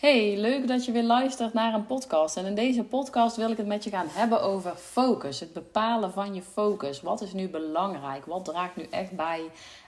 Hey, leuk dat je weer luistert naar een podcast. En in deze podcast wil ik het met je gaan hebben over focus. Het bepalen van je focus. Wat is nu belangrijk? Wat draagt nu echt bij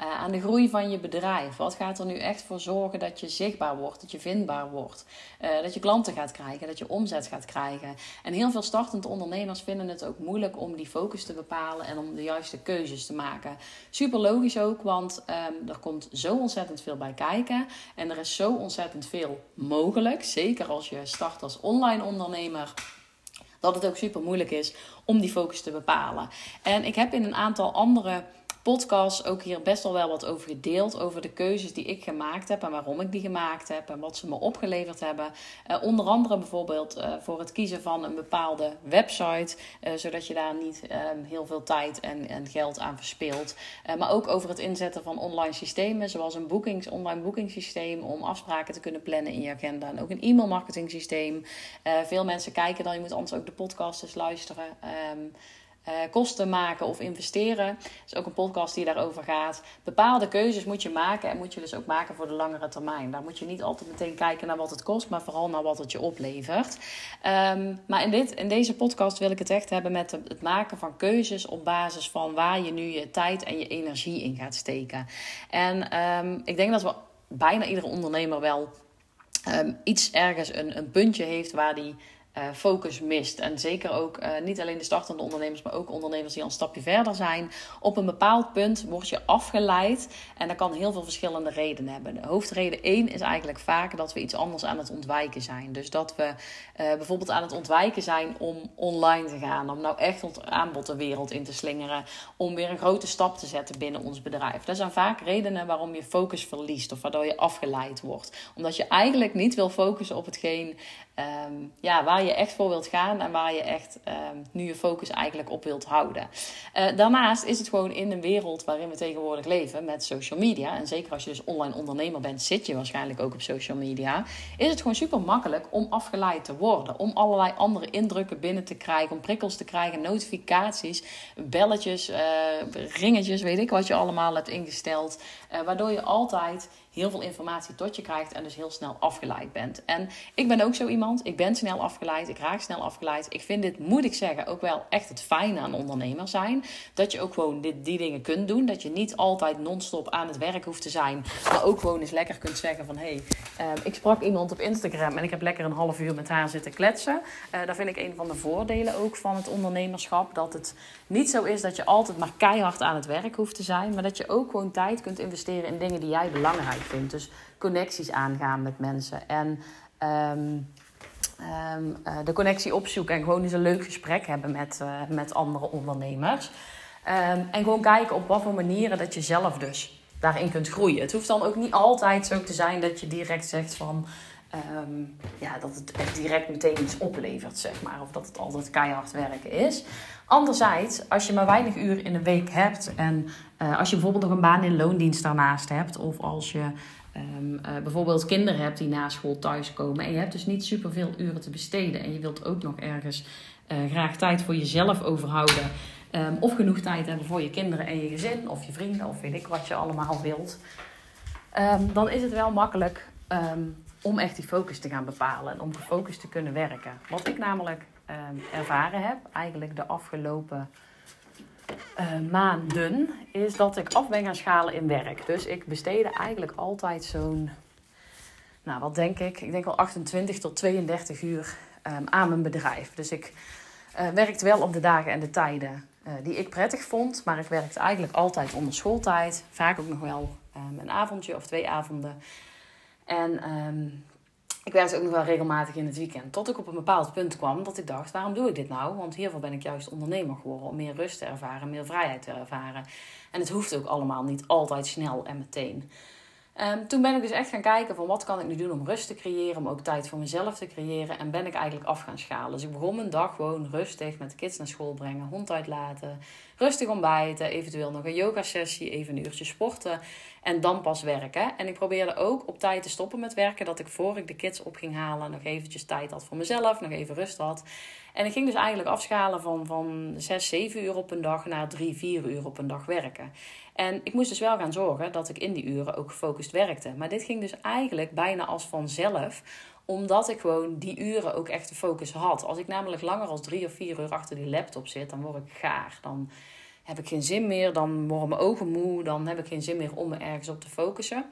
uh, aan de groei van je bedrijf? Wat gaat er nu echt voor zorgen dat je zichtbaar wordt, dat je vindbaar wordt, uh, dat je klanten gaat krijgen, dat je omzet gaat krijgen? En heel veel startende ondernemers vinden het ook moeilijk om die focus te bepalen en om de juiste keuzes te maken. Super logisch ook, want um, er komt zo ontzettend veel bij kijken en er is zo ontzettend veel mogelijk. Zeker als je start als online ondernemer dat het ook super moeilijk is om die focus te bepalen. En ik heb in een aantal andere podcast ook hier best wel wat over gedeeld. Over de keuzes die ik gemaakt heb en waarom ik die gemaakt heb en wat ze me opgeleverd hebben. Uh, onder andere bijvoorbeeld uh, voor het kiezen van een bepaalde website, uh, zodat je daar niet ehm, heel veel tijd en, en geld aan verspilt. maar ook over het inzetten van online systemen, zoals een boekings, online boekingssysteem om afspraken te kunnen plannen in je agenda. En ook een e-mail marketing systeem. veel mensen kijken dan, je moet anders ook de podcast eens luisteren. Um, uh, kosten maken of investeren. Dat is ook een podcast die daarover gaat. Bepaalde keuzes moet je maken en moet je dus ook maken voor de langere termijn. Daar moet je niet altijd meteen kijken naar wat het kost, maar vooral naar wat het je oplevert. Um, maar in, dit, in deze podcast wil ik het echt hebben met het maken van keuzes op basis van waar je nu je tijd en je energie in gaat steken. En um, ik denk dat we bijna iedere ondernemer wel um, iets ergens een, een puntje heeft waar die uh, focus mist. En zeker ook uh, niet alleen de startende ondernemers, maar ook ondernemers die al een stapje verder zijn. Op een bepaald punt word je afgeleid en dat kan heel veel verschillende redenen hebben. De hoofdreden 1 is eigenlijk vaak dat we iets anders aan het ontwijken zijn. Dus dat we uh, bijvoorbeeld aan het ontwijken zijn om online te gaan, om nou echt ons aanbod de wereld in te slingeren, om weer een grote stap te zetten binnen ons bedrijf. Dat zijn vaak redenen waarom je focus verliest of waardoor je afgeleid wordt. Omdat je eigenlijk niet wil focussen op hetgeen um, ja, waar je echt voor wilt gaan en waar je echt um, nu je focus eigenlijk op wilt houden. Uh, daarnaast is het gewoon in een wereld waarin we tegenwoordig leven met social media. En zeker als je dus online ondernemer bent, zit je waarschijnlijk ook op social media. Is het gewoon super makkelijk om afgeleid te worden. Om allerlei andere indrukken binnen te krijgen, om prikkels te krijgen, notificaties, belletjes, uh, ringetjes, weet ik wat je allemaal hebt ingesteld. Uh, waardoor je altijd heel veel informatie tot je krijgt en dus heel snel afgeleid bent. En ik ben ook zo iemand, ik ben snel afgeleid, ik raak snel afgeleid. Ik vind dit, moet ik zeggen, ook wel echt het fijne aan ondernemer zijn. Dat je ook gewoon dit, die dingen kunt doen. Dat je niet altijd non-stop aan het werk hoeft te zijn, maar ook gewoon eens lekker kunt zeggen van... hé, hey, uh, ik sprak iemand op Instagram en ik heb lekker een half uur met haar zitten kletsen. Uh, daar vind ik een van de voordelen ook van het ondernemerschap. Dat het niet zo is dat je altijd maar keihard aan het werk hoeft te zijn, maar dat je ook gewoon tijd kunt investeren in dingen die jij belangrijk vindt. Dus connecties aangaan met mensen. En um, um, uh, de connectie opzoeken en gewoon eens een leuk gesprek hebben met, uh, met andere ondernemers. Um, en gewoon kijken op wat voor manieren dat je zelf dus daarin kunt groeien. Het hoeft dan ook niet altijd zo te zijn dat je direct zegt van... Ja, dat het echt direct meteen iets oplevert, zeg maar. Of dat het altijd keihard werken is. Anderzijds, als je maar weinig uur in een week hebt... en uh, als je bijvoorbeeld nog een baan in loondienst daarnaast hebt... of als je um, uh, bijvoorbeeld kinderen hebt die na school thuiskomen... en je hebt dus niet superveel uren te besteden... en je wilt ook nog ergens uh, graag tijd voor jezelf overhouden... Um, of genoeg tijd hebben voor je kinderen en je gezin... of je vrienden of weet ik wat je allemaal wilt... Um, dan is het wel makkelijk om echt die focus te gaan bepalen... en om gefocust te kunnen werken. Wat ik namelijk ervaren heb, eigenlijk de afgelopen uh, maanden is dat ik af ben gaan schalen in werk. Dus ik besteedde eigenlijk altijd zo'n, nou wat denk ik, ik denk wel 28 tot 32 uur um, aan mijn bedrijf. Dus ik uh, werkte wel op de dagen en de tijden uh, die ik prettig vond, maar ik werkte eigenlijk altijd onder schooltijd. Vaak ook nog wel um, een avondje of twee avonden. En ik werkte ook nog wel regelmatig in het weekend. Tot ik op een bepaald punt kwam dat ik dacht: waarom doe ik dit nou? Want hiervoor ben ik juist ondernemer geworden. Om meer rust te ervaren, meer vrijheid te ervaren. En het hoeft ook allemaal niet altijd snel en meteen. Um, toen ben ik dus echt gaan kijken van wat kan ik nu doen om rust te creëren, om ook tijd voor mezelf te creëren. En ben ik eigenlijk af gaan schalen. Dus ik begon mijn dag gewoon rustig met de kids naar school brengen, hond uitlaten, rustig ontbijten, eventueel nog een yoga sessie, even een uurtje sporten en dan pas werken. En ik probeerde ook op tijd te stoppen met werken, dat ik voor ik de kids op ging halen nog eventjes tijd had voor mezelf, nog even rust had. En ik ging dus eigenlijk afschalen van, van 6, 7 uur op een dag naar 3, 4 uur op een dag werken. En ik moest dus wel gaan zorgen dat ik in die uren ook gefocust werkte. Maar dit ging dus eigenlijk bijna als vanzelf Omdat ik gewoon die uren ook echt de focus had. Als ik namelijk langer als drie of vier uur achter die laptop zit, dan word ik gaar. Dan heb ik geen zin meer, dan worden mijn ogen moe, dan heb ik geen zin meer om me ergens op te focussen.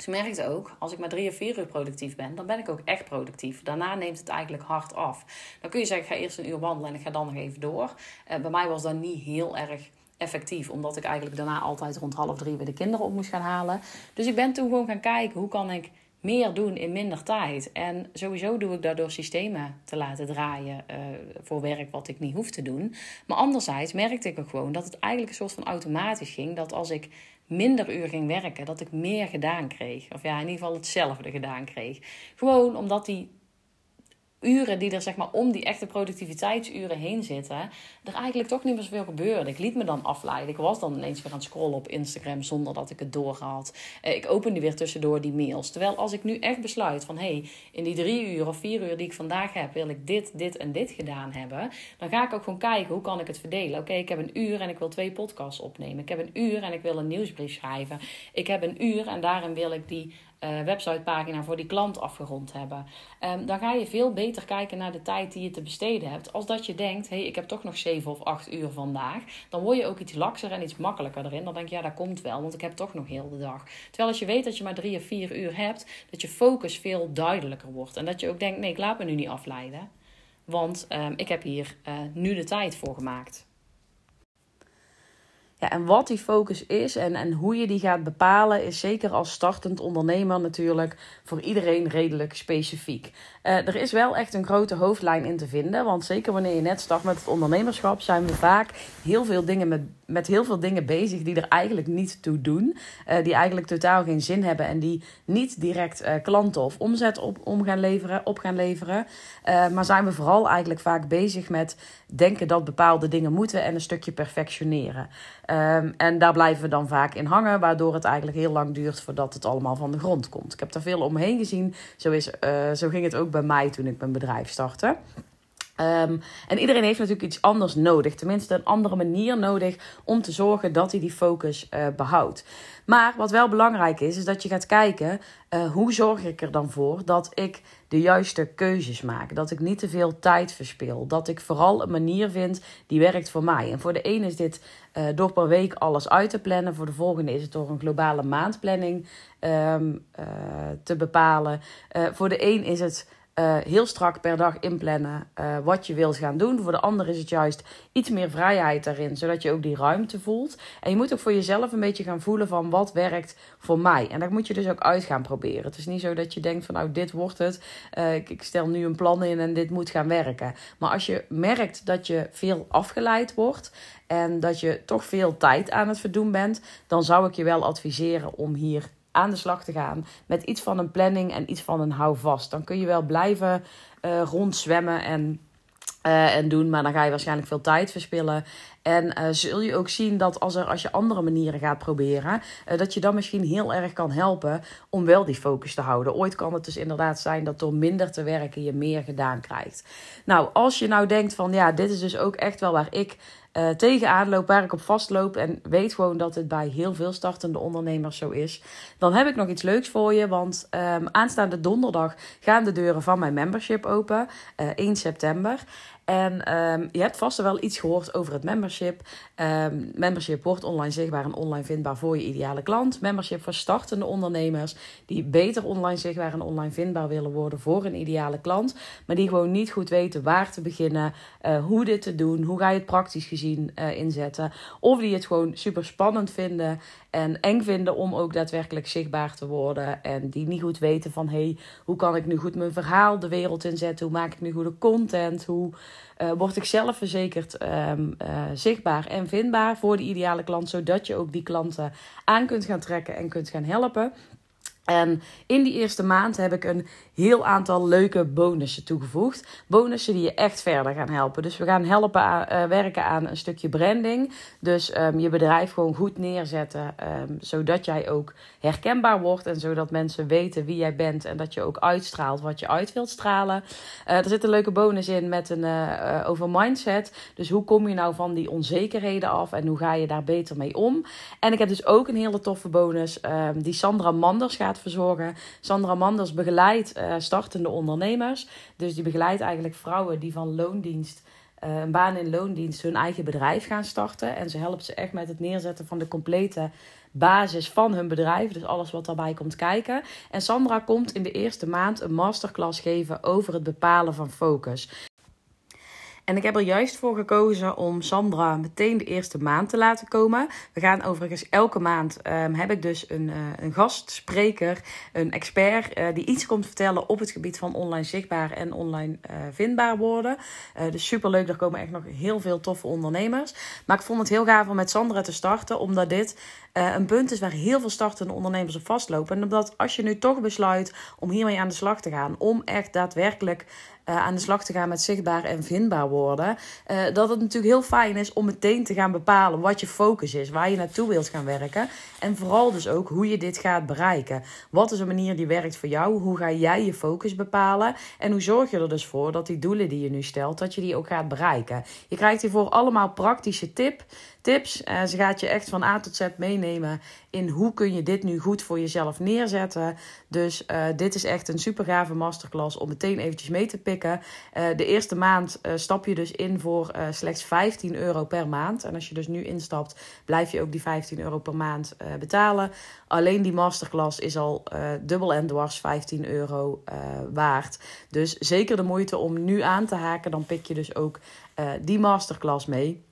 Ik merkte ook, als ik maar drie of vier uur productief ben, dan ben ik ook echt productief. Daarna neemt het eigenlijk hard af. Dan kun je zeggen, ik ga eerst een uur wandelen en ik ga dan nog even door. Uh, bij mij was dat niet heel erg effectief, omdat ik eigenlijk daarna altijd rond half drie weer de kinderen op moest gaan halen. Dus ik ben toen gewoon gaan kijken, hoe kan ik meer doen in minder tijd. En sowieso doe ik dat door systemen te laten draaien uh, voor werk wat ik niet hoef te doen. Maar anderzijds merkte ik ook gewoon dat het eigenlijk een soort van automatisch ging. Dat als ik minder uur ging werken, dat ik meer gedaan kreeg. Of ja, in ieder geval hetzelfde gedaan kreeg. Gewoon omdat die uren die er zeg maar om die echte productiviteitsuren heen zitten, er eigenlijk toch niet meer zoveel gebeurde. Ik liet me dan afleiden. Ik was dan ineens weer aan het scrollen op Instagram zonder dat ik het doorhad. Eh, ik opende weer tussendoor die mails. Terwijl als ik nu echt besluit van hé, hey, in die drie uur of vier uur die ik vandaag heb, wil ik dit, dit en dit gedaan hebben. Dan ga ik ook gewoon kijken hoe kan ik het verdelen. Oké, ik heb een uur en ik wil twee podcasts opnemen. Ik heb een uur en ik wil een nieuwsbrief schrijven. Ik heb een uur en daarin wil ik die uh, websitepagina voor die klant afgerond hebben. Um, dan ga je veel beter kijken naar de tijd die je te besteden hebt. Als dat je denkt, hé, hey, ik heb toch nog 7 of 8 uur vandaag. Dan word je ook iets lakser en iets makkelijker erin. Dan denk je, ja, dat komt wel, want ik heb toch nog heel de dag. Terwijl als je weet dat je maar 3 of 4 uur hebt, dat je focus veel duidelijker wordt. En dat je ook denkt, nee, ik laat me nu niet afleiden. Want um, ik heb hier uh, nu de tijd voor gemaakt. Ja, en wat die focus is en, en hoe je die gaat bepalen, is zeker als startend ondernemer natuurlijk voor iedereen redelijk specifiek. Uh, er is wel echt een grote hoofdlijn in te vinden, want zeker wanneer je net start met het ondernemerschap, zijn we vaak heel veel dingen met, met heel veel dingen bezig die er eigenlijk niet toe doen. Uh, die eigenlijk totaal geen zin hebben en die niet direct uh, klanten of omzet op, om gaan leveren, op gaan leveren. maar zijn we vooral eigenlijk vaak bezig met denken dat bepaalde dingen moeten en een stukje perfectioneren. Um, en daar blijven we dan vaak in hangen, waardoor het eigenlijk heel lang duurt voordat het allemaal van de grond komt. Ik heb daar veel omheen gezien. Zo, is, zo ging het ook bij mij toen ik mijn bedrijf startte. Um, en iedereen heeft natuurlijk iets anders nodig, tenminste een andere manier nodig om te zorgen dat hij die focus uh, behoudt. Maar wat wel belangrijk is, is dat je gaat kijken uh, hoe zorg ik er dan voor dat ik de juiste keuzes maak. Dat ik niet te veel tijd verspil. Dat ik vooral een manier vind die werkt voor mij. En voor de ene is dit uh, door per week alles uit te plannen. Voor de volgende is het door een globale maandplanning uh, te bepalen. voor de een is het uh, heel strak per dag inplannen uh, wat je wilt gaan doen. Voor de ander is het juist iets meer vrijheid daarin, zodat je ook die ruimte voelt. En je moet ook voor jezelf een beetje gaan voelen van wat werkt voor mij. En dat moet je dus ook uit gaan proberen. Het is niet zo dat je denkt van nou dit wordt het, uh, ik, ik, stel nu een plan in en dit moet gaan werken. Maar als je merkt dat je veel afgeleid wordt en dat je toch veel tijd aan het verdoen bent, dan zou ik je wel adviseren om hier aan de slag te gaan met iets van een planning en iets van een houvast. Dan kun je wel blijven uh, rondzwemmen en, uh, en doen, maar dan ga je waarschijnlijk veel tijd verspillen. En uh, zul je ook zien dat als, er, als je andere manieren gaat proberen, dat je dan misschien heel erg kan helpen om wel die focus te houden. Ooit kan het dus inderdaad zijn dat door minder te werken je meer gedaan krijgt. Nou, als je nou denkt van ja, dit is dus ook echt wel waar ik tegenaan loop, waar ik op vastloop en weet gewoon dat het bij heel veel startende ondernemers zo is, dan heb ik nog iets leuks voor je. Want um, aanstaande donderdag gaan de deuren van mijn membership open, uh, eh, 1 september. En um, je hebt vast wel iets gehoord over het membership. Um, membership wordt online zichtbaar en online vindbaar voor je ideale klant. Membership voor startende ondernemers die beter online zichtbaar en online vindbaar willen worden voor een ideale klant. Maar die gewoon niet goed weten waar te beginnen, uh, hoe dit te doen, hoe ga je het praktisch gezien uh, inzetten. Of die het gewoon super spannend vinden en eng vinden om ook daadwerkelijk zichtbaar te worden. En die niet goed weten van hey, hoe kan ik nu goed mijn verhaal de wereld inzetten? Hoe maak ik nu goede content? Hoe uh, word ik zelf verzekerd um, uh, zichtbaar en vindbaar voor de ideale klant, zodat je ook die klanten aan kunt gaan trekken en kunt gaan helpen. En in die eerste maand heb ik een heel aantal leuke bonussen toegevoegd. Bonussen die je echt verder gaan helpen. Dus we gaan helpen uh, werken aan een stukje branding. Dus um, je bedrijf gewoon goed neerzetten. Um, zodat jij ook herkenbaar wordt. En zodat mensen weten wie jij bent. En dat je ook uitstraalt wat je uit wilt stralen. Uh, er zit een leuke bonus in met een uh, over mindset. Dus hoe kom je nou van die onzekerheden af? En hoe ga je daar beter mee om? En ik heb dus ook een hele toffe bonus. Um, die Sandra Manders gaat verzorgen. Sandra Manders begeleidt uh, startende ondernemers. Dus die begeleidt eigenlijk vrouwen die van loondienst uh, een baan in loondienst hun eigen bedrijf gaan starten. En ze helpt ze echt met het neerzetten van de complete basis van hun bedrijf. Dus alles wat daarbij komt kijken. En Sandra komt in de eerste maand een masterclass geven over het bepalen van focus. En ik heb er juist voor gekozen om Sandra meteen de eerste maand te laten komen. We gaan overigens elke maand um, heb ik dus een, uh, een gastspreker, een expert, uh, die iets komt vertellen op het gebied van online zichtbaar en online uh, vindbaar worden. dus superleuk, daar komen echt nog heel veel toffe ondernemers. Maar ik vond het heel gaaf om met Sandra te starten, omdat dit een punt is waar heel veel startende ondernemers op vastlopen. En omdat als je nu toch besluit om hiermee aan de slag te gaan, om echt daadwerkelijk aan de slag te gaan met zichtbaar en vindbaar worden. Uh, dat het natuurlijk heel fijn is om meteen te gaan bepalen wat je focus is, waar je naartoe wilt gaan werken. En vooral dus ook hoe je dit gaat bereiken. Wat is een manier die werkt voor jou? Hoe ga jij je focus bepalen? En hoe zorg je er dus voor dat die doelen die je nu stelt, dat je die ook gaat bereiken? Je krijgt hiervoor allemaal praktische tip, tips. Uh, ze gaat je echt van A tot Z meenemen in hoe kun je dit nu goed voor jezelf neerzetten. Dus uh, dit is echt een super gave masterclass om meteen eventjes mee te pikken. Uh, de eerste maand stap je dus in voor slechts 15 euro per maand. En als je dus nu instapt, blijf je ook die 15 euro per maand betalen. Alleen die masterclass is al dubbel en dwars 15 euro waard. Dus zeker de moeite om nu aan te haken. Dan pik je dus ook die masterclass mee.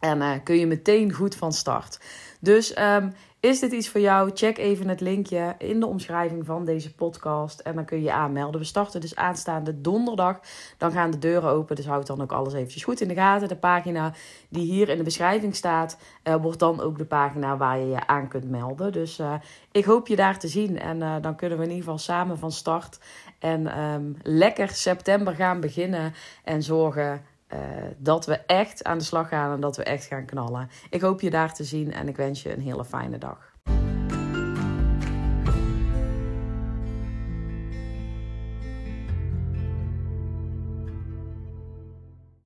En kun je meteen goed van start. Dus um, is dit iets voor jou? Check even het linkje in de omschrijving van deze podcast. En dan kun je je aanmelden. We starten dus aanstaande donderdag. Dan gaan de deuren open. Dus houd dan ook alles eventjes goed in de gaten. De pagina die hier in de beschrijving staat, uh, wordt dan ook de pagina waar je je aan kunt melden. Dus uh, ik hoop je daar te zien. En dan kunnen we in ieder geval samen van start. En um, lekker september gaan beginnen. En zorgen uh, dat we echt aan de slag gaan en dat we echt gaan knallen. Ik hoop je daar te zien en ik wens je een hele fijne dag.